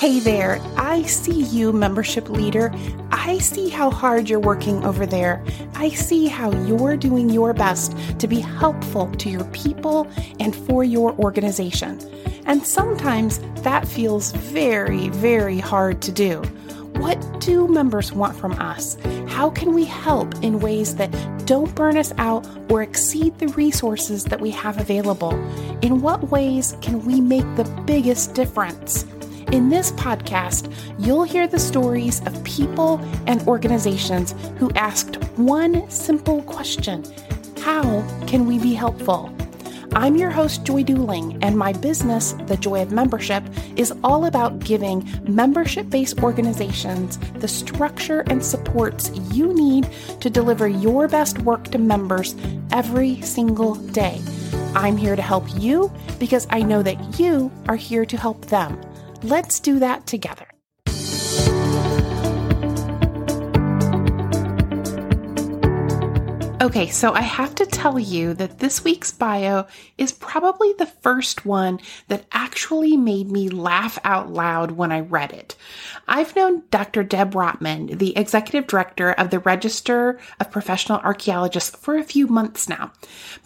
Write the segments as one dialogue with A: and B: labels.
A: Hey there, I see you, membership leader. I see how hard you're working over there. I see how you're doing your best to be helpful to your people and for your organization. And sometimes that feels very, very hard to do. What do members want from us? How can we help in ways that don't burn us out or exceed the resources that we have available? In what ways can we make the biggest difference? In this podcast, you'll hear the stories of people and organizations who asked one simple question How can we be helpful? I'm your host, Joy Duling, and my business, The Joy of Membership, is all about giving membership based organizations the structure and supports you need to deliver your best work to members every single day. I'm here to help you because I know that you are here to help them. Let's do that together. Okay, so I have to tell you that this week's bio is probably the first one that actually made me laugh out loud when I read it. I've known Dr. Deb Rotman, the executive director of the Register of Professional Archaeologists, for a few months now,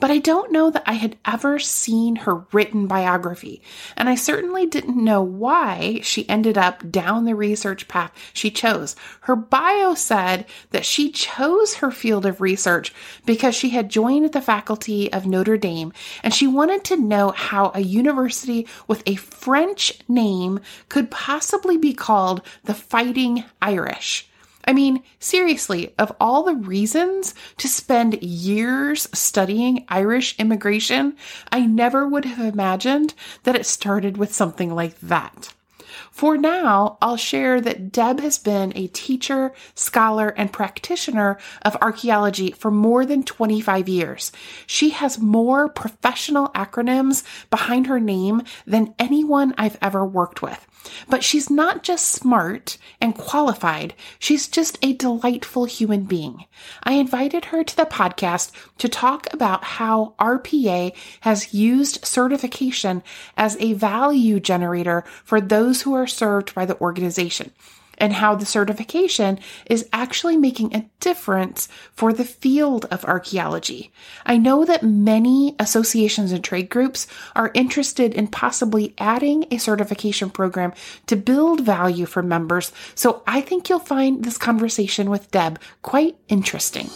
A: but I don't know that I had ever seen her written biography, and I certainly didn't know why she ended up down the research path she chose. Her bio said that she chose her field of research because she had joined the faculty of Notre Dame and she wanted to know how a university with a French name could possibly be called the Fighting Irish. I mean, seriously, of all the reasons to spend years studying Irish immigration, I never would have imagined that it started with something like that. For now, I'll share that Deb has been a teacher, scholar, and practitioner of archaeology for more than 25 years. She has more professional acronyms behind her name than anyone I've ever worked with. But she's not just smart and qualified, she's just a delightful human being. I invited her to the podcast to talk about how RPA has used certification as a value generator for those who are served by the organization and how the certification is actually making a difference for the field of archaeology. I know that many associations and trade groups are interested in possibly adding a certification program to build value for members, so I think you'll find this conversation with Deb quite interesting.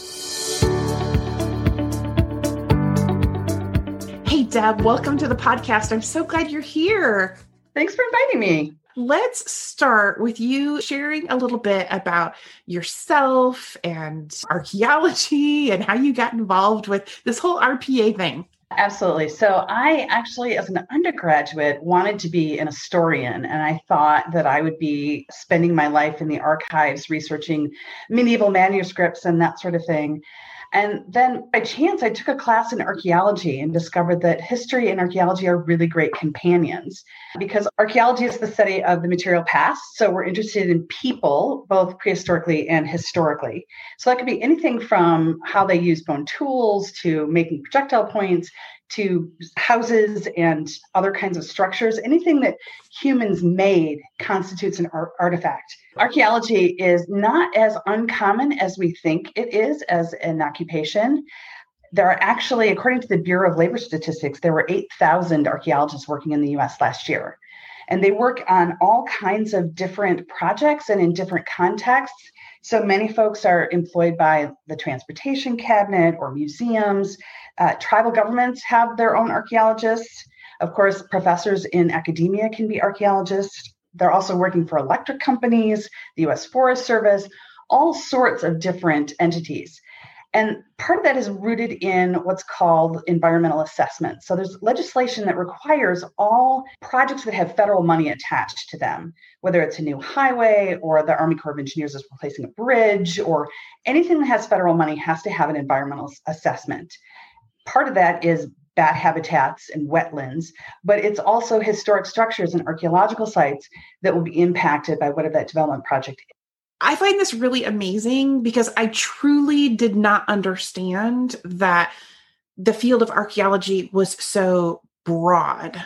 A: Hey, Deb, welcome to the podcast. I'm so glad you're here.
B: Thanks for inviting me.
A: Let's start with you sharing a little bit about yourself and archaeology and how you got involved with this whole RPA thing.
B: Absolutely. So, I actually, as an undergraduate, wanted to be an historian, and I thought that I would be spending my life in the archives researching medieval manuscripts and that sort of thing. And then by chance, I took a class in archaeology and discovered that history and archaeology are really great companions because archaeology is the study of the material past. So we're interested in people, both prehistorically and historically. So that could be anything from how they use bone tools to making projectile points to houses and other kinds of structures. Anything that humans made constitutes an art- artifact. Archaeology is not as uncommon as we think it is as an occupation. There are actually, according to the Bureau of Labor Statistics, there were 8,000 archaeologists working in the US last year. And they work on all kinds of different projects and in different contexts So many folks are employed by the transportation cabinet or museums. Uh, tribal governments have their own archaeologists. Of course, professors in academia can be archaeologists. They're also working for electric companies, the US Forest Service, all sorts of different entities. And part of that is rooted in what's called environmental assessment. So there's legislation that requires all projects that have federal money attached to them, whether it's a new highway or the Army Corps of Engineers is replacing a bridge or anything that has federal money has to have an environmental assessment. Part of that is bat habitats and wetlands, but it's also historic structures and archaeological sites that will be impacted by whatever that development project is.
A: I find this really amazing because I truly did not understand that the field of archaeology was so broad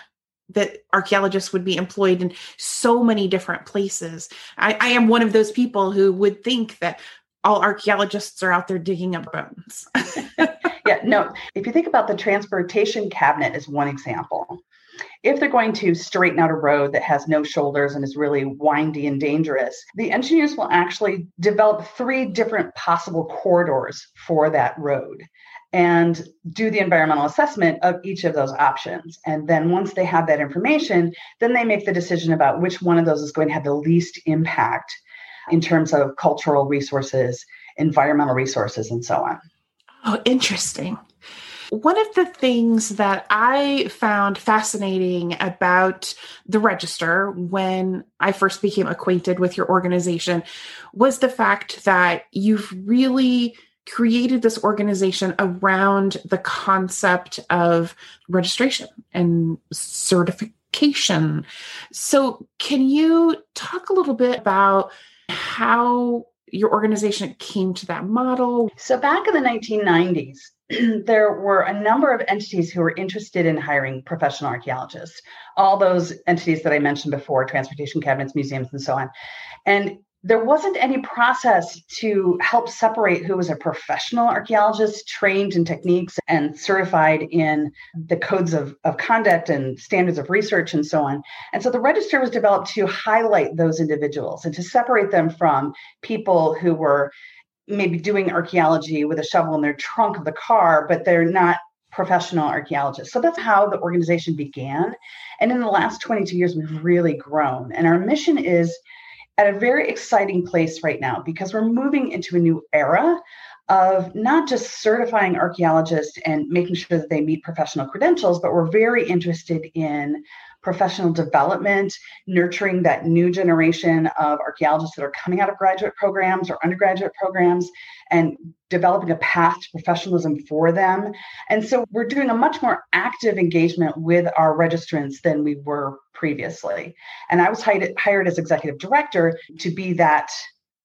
A: that archaeologists would be employed in so many different places. I, I, am one of those people who would think that all archaeologists are out there digging up bones.
B: yeah, no. If you think about the transportation cabinet as one example, if they're going to straighten out a road that has no shoulders and is really windy and dangerous, the engineers will actually develop three different possible corridors for that road and do the environmental assessment of each of those options. And then once they have that information, then they make the decision about which one of those is going to have the least impact in terms of cultural resources, environmental resources, and so on.
A: Oh, interesting. One of the things that I found fascinating about the register when I first became acquainted with your organization was the fact that you've really created this organization around the concept of registration and certification. So, can you talk a little bit about how your organization came to that model?
B: So, back in the 1990s, there were a number of entities who were interested in hiring professional archaeologists. All those entities that I mentioned before transportation cabinets, museums, and so on. And there wasn't any process to help separate who was a professional archaeologist trained in techniques and certified in the codes of, of conduct and standards of research and so on. And so the register was developed to highlight those individuals and to separate them from people who were maybe doing archaeology with a shovel in their trunk of the car, but they're not professional archaeologists. So that's how the organization began. And in the last 22 years, we've really grown. And our mission is at a very exciting place right now because we're moving into a new era of not just certifying archaeologists and making sure that they meet professional credentials, but we're very interested in professional development, nurturing that new generation of archaeologists that are coming out of graduate programs or undergraduate programs, and developing a path to professionalism for them. And so we're doing a much more active engagement with our registrants than we were previously. And I was hired, as executive director to be that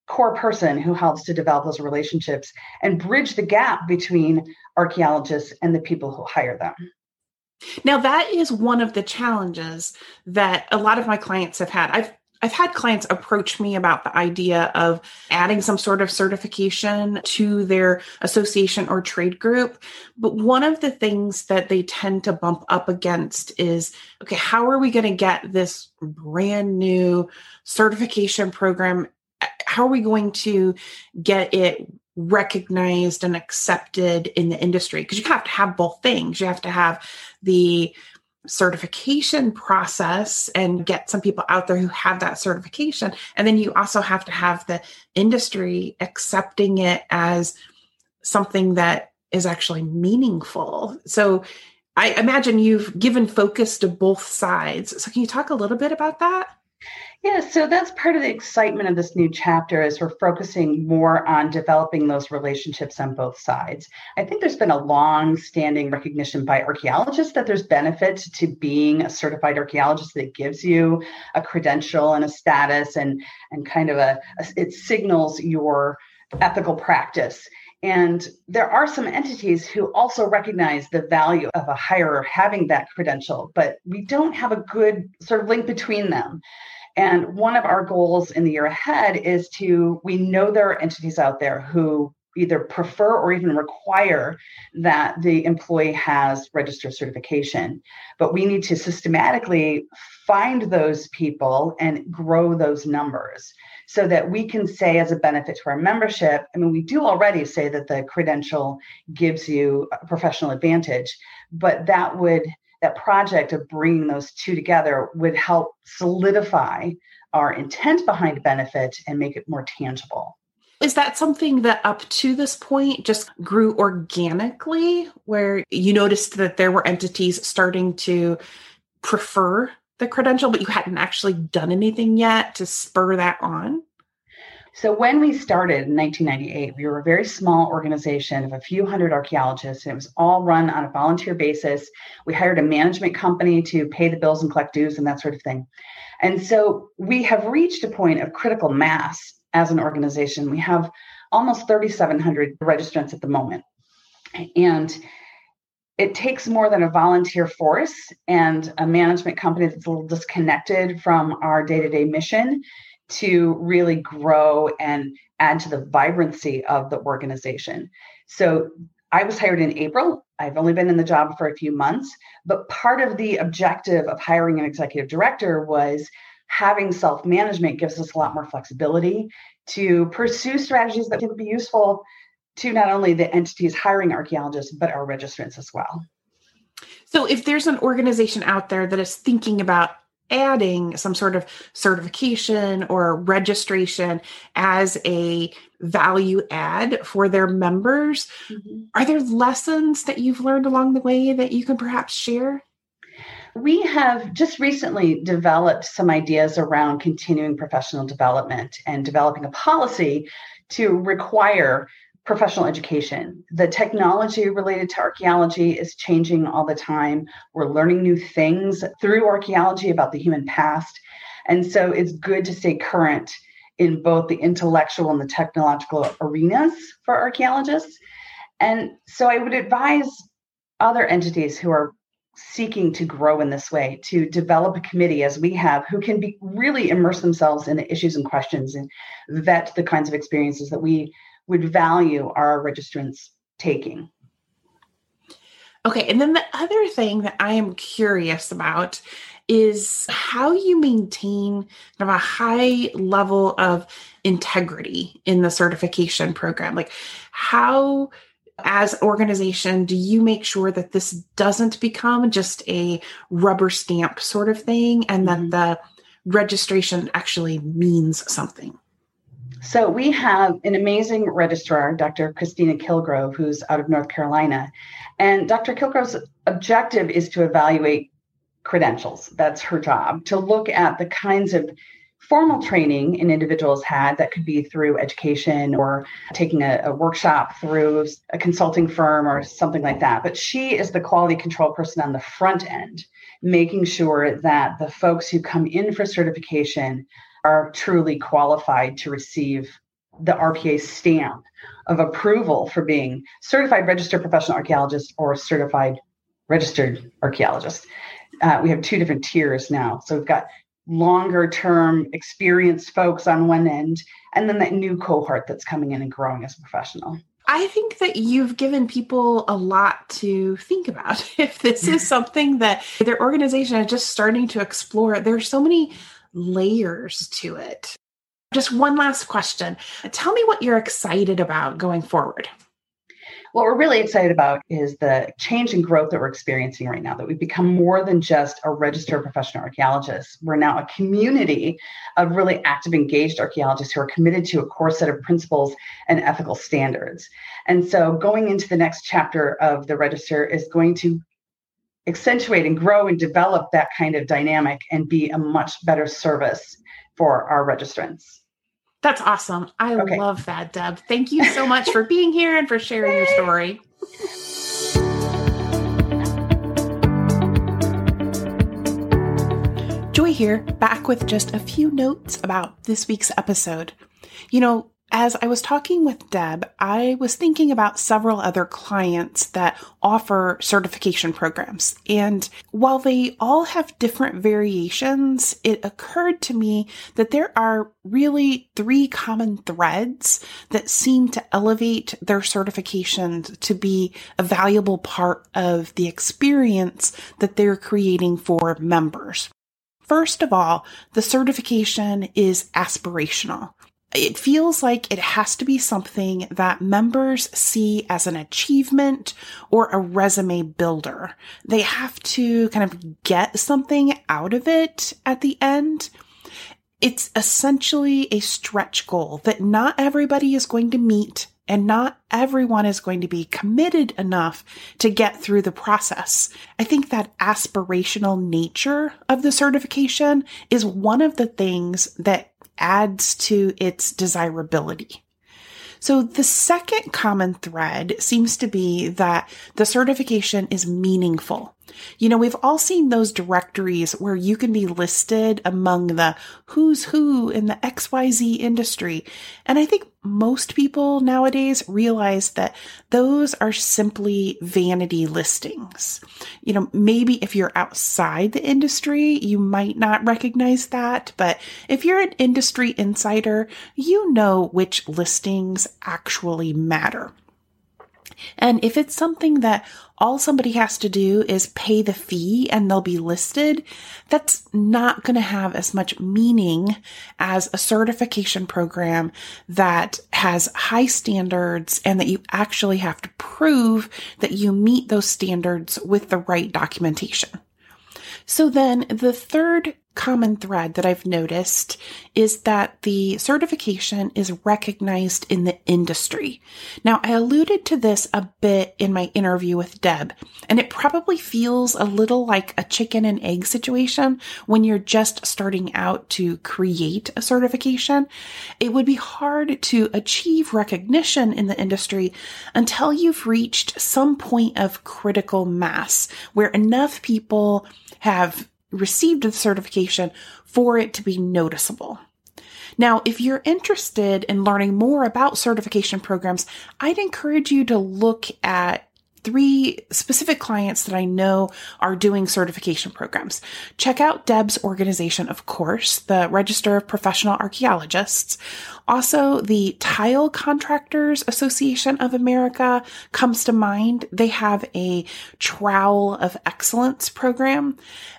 B: core person who helps to develop those relationships and bridge the gap between archaeologists and the people who hire them.
A: Now that is one of the challenges that a lot of my clients have had. I've I've had clients approach me about the idea of adding some sort of certification to their association or trade group. But one of the things that they tend to bump up against is okay, how are we going to get this brand new certification program? How are we going to get it recognized and accepted in the industry because you have to have both things. You have to have the certification process and get some people out there who have that certification. And then you also have to have the industry accepting it as something that is actually meaningful. So i imagine you've given focus to both sides. So can you talk a little bit about that
B: yeah, so that's part of the excitement of this new chapter is we're focusing more on developing those relationships on both sides. I think there's been a long standing recognition by archaeologists that there's benefit to being a certified archaeologist that gives you a credential and a status and and kind of a, a it signals your ethical practice. And there are some entities who also recognize the value of a hirer having that credential, but we don't have a good sort of link between them. And one of our goals in the year ahead is to, we know there are entities out there who either prefer or even require that the employee has registered certification. But we need to systematically find those people and grow those numbers. So that we can say as a benefit to our membership i mean we do already say that the credential gives you a professional advantage but that would that project of bringing those two together would help solidify our intent behind benefit and make it more tangible.
A: Is that something that up to this point just grew organically, where you noticed that there were entities starting to prefer the credential, but you hadn't actually done anything yet to spur that on?
B: So, when we started in 1998, we were a very small organization of a few hundred archaeologists, and it was all run on a volunteer basis. We hired a management company to pay the bills and collect dues and that sort of thing. And so, we have reached a point of critical mass as an organization. We have almost 3,700 registrants at the moment. And it takes more than a volunteer force and a management company that's a little disconnected from our day to day mission to really grow and add to the vibrancy of the organization. So I was hired in April. I've only been in the job for a few months, but part of the objective of hiring an executive director was having self management gives us a lot more flexibility to pursue strategies that can be useful to not only the entities hiring archaeologists, but our registrants as well.
A: So, if there's an organization out there that is thinking about adding some sort of certification or registration as a value add for their members, mm-hmm. are there lessons that you've learned along the way that you can perhaps share?
B: We have just recently developed some ideas around continuing professional development and developing a policy to require professional education. The technology related to archaeology is changing all the time. We're learning new things through archaeology about the human past. And so it's good to stay current in both the intellectual and the technological arenas for archaeologists. And so I would advise other entities who are seeking to grow in this way to develop a committee as we have who can be really immerse themselves in the issues and questions and vet the kinds of experiences that we would value our registrants taking.
A: Okay and then the other thing that i am curious about is how you maintain kind of a high level of integrity in the certification program. Like how as organization do you make sure that this doesn't become just a rubber stamp sort of thing and that mm-hmm. the registration actually means something
B: so we have an amazing registrar dr Kristina Killgrove who's out of north carolina and dr Killgrove's objective is to evaluate credentials that's her job to look at the kinds of formal training an individual's had that could be through education or taking a, a, workshop through a consulting firm or something like that. But she is the quality control person on the front end, making sure that the folks who come in for certification are truly qualified to receive the RPA stamp of approval for being certified registered professional archaeologist or certified registered archaeologist. Uh, we have two different tiers now. So we've got longer term experienced folks on one end, and then that new cohort that's coming in and growing as a professional.
A: I think that you've given people a lot to think about. If this is something that their organization is just starting to explore, there's so many layers to it. Just one last question. Tell me what you're excited about going forward.
B: What we're really excited about is the change and growth that we're experiencing right now, that we've become more than just a registered professional archaeologist. We're now a community of really active, engaged archaeologists who are committed to a core set of principles and ethical standards. And so going into the next chapter of the register is going to accentuate and grow and develop that kind of dynamic and be a much better service for our registrants.
A: That's awesome. I okay. love that, Deb. Thank you so much for being here and for sharing your story. Joy here, back with just a few notes about this week's episode. You know, as I was talking with Deb, I was thinking about several other clients that offer certification programs. And while they all have different variations, it occurred to me that there are really three common threads that seem to elevate their certifications to be a valuable part of the experience that they're creating for members. First of all, the certification is aspirational. It feels like it has to be something that members see as an achievement or a resume builder. They have to kind of get something out of it at the end. It's essentially a stretch goal that not everybody is going to meet and not everyone is going to be committed enough to get through the process. I think that aspirational nature of the certification is one of the things that adds to its desirability. So the second common thread seems to be that the certification is meaningful. You know, we've all seen those directories where you can be listed among the who's who in the XYZ industry. And I think most people nowadays realize that those are simply vanity listings. You know, maybe if you're outside the industry, you might not recognize that. But if you're an industry insider, you know which listings actually matter. And if it's something that all somebody has to do is pay the fee and they'll be listed, that's not going to have as much meaning as a certification program that has high standards and that you actually have to prove that you meet those standards with the right documentation. So then the third common thread that I've noticed is that the certification is recognized in the industry. Now, I alluded to this a bit in my interview with Deb, and it probably feels a little like a chicken and egg situation when you're just starting out to create a certification. It would be hard to achieve recognition in the industry until you've reached some point of critical mass where enough people have received the certification for it to be noticeable. Now, if you're interested in learning more about certification programs, I'd encourage you to look at three specific clients that I know are doing certification programs. Check out Deb's organization, of course, the Register of Professional Archaeologists. Also, the Tile Contractors Association of America comes to mind. They have a Trowel of Excellence program.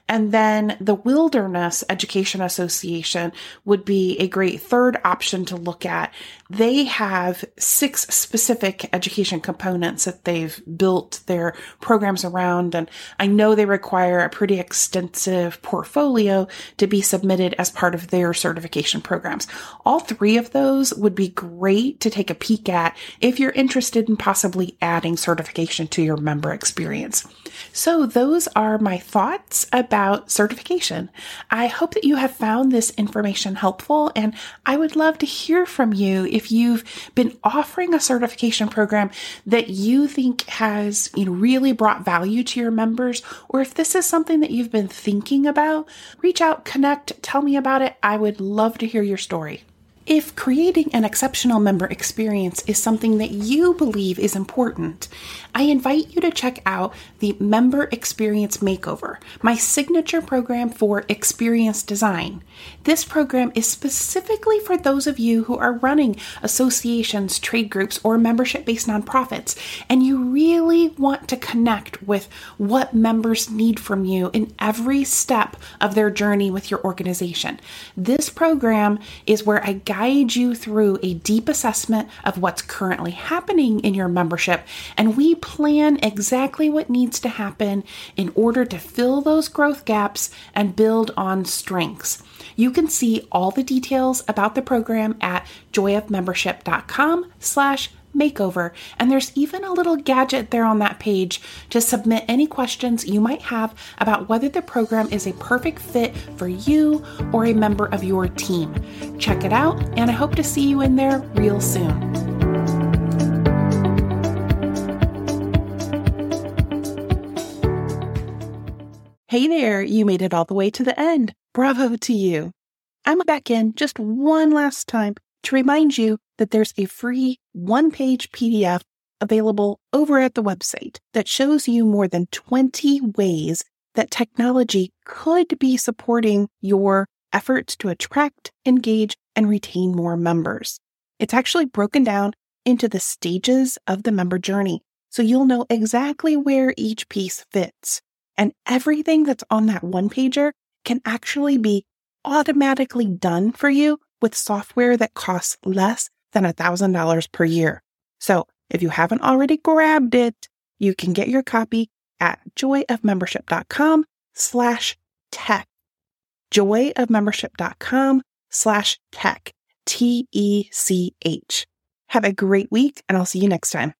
A: And then the Wilderness Education Association would be a great third option to look at. They have six specific education components that they've built their programs around. And I know they require a pretty extensive portfolio to be submitted as part of their certification programs. All three of those would be great to take a peek at if you're interested in possibly adding certification to your member experience. So those are my thoughts about certification. I hope that you have found this information helpful and I would love to hear from you if you've been offering a certification program that you think has you know, really brought value to your members or if this is something that you've been thinking about, reach out, connect, tell me about it. I would love to hear your story. If creating an exceptional member experience is something that you believe is important, I invite you to check out the Member Experience Makeover, my signature program for experience design. This program is specifically for those of you who are running associations, trade groups, or membership based nonprofits, and you really want to connect with what members need from you in every step of their journey with your organization. This program is where I guide guide you through a deep assessment of what's currently happening in your membership, and we plan exactly what needs to happen in order to fill those growth gaps and build on strengths. You can see all the details about the program at joyofmembership.com slash makeover. And there's even a little gadget there on that page to submit any questions you might have about whether the program is a perfect fit for you or a member of your team. Check it out, and I hope to see you in there real soon. Hey there, you made it all the way to the end. Bravo to you. I'm back in just one last time to remind you that there's a free one page PDF available over at the website that shows you more than 20 ways that technology could be supporting your efforts to attract, engage, and retain more members. It's actually broken down into the stages of the member journey, so you'll know exactly where each piece fits. And everything that's on that one pager can actually be automatically done for you with software that costs less than $1,000 per year. So if you haven't already grabbed it, you can get your copy at joyofmembership.com slash tech. joyofmembership.com slash tech. T E C H. Have a great week, and I'll see you next time.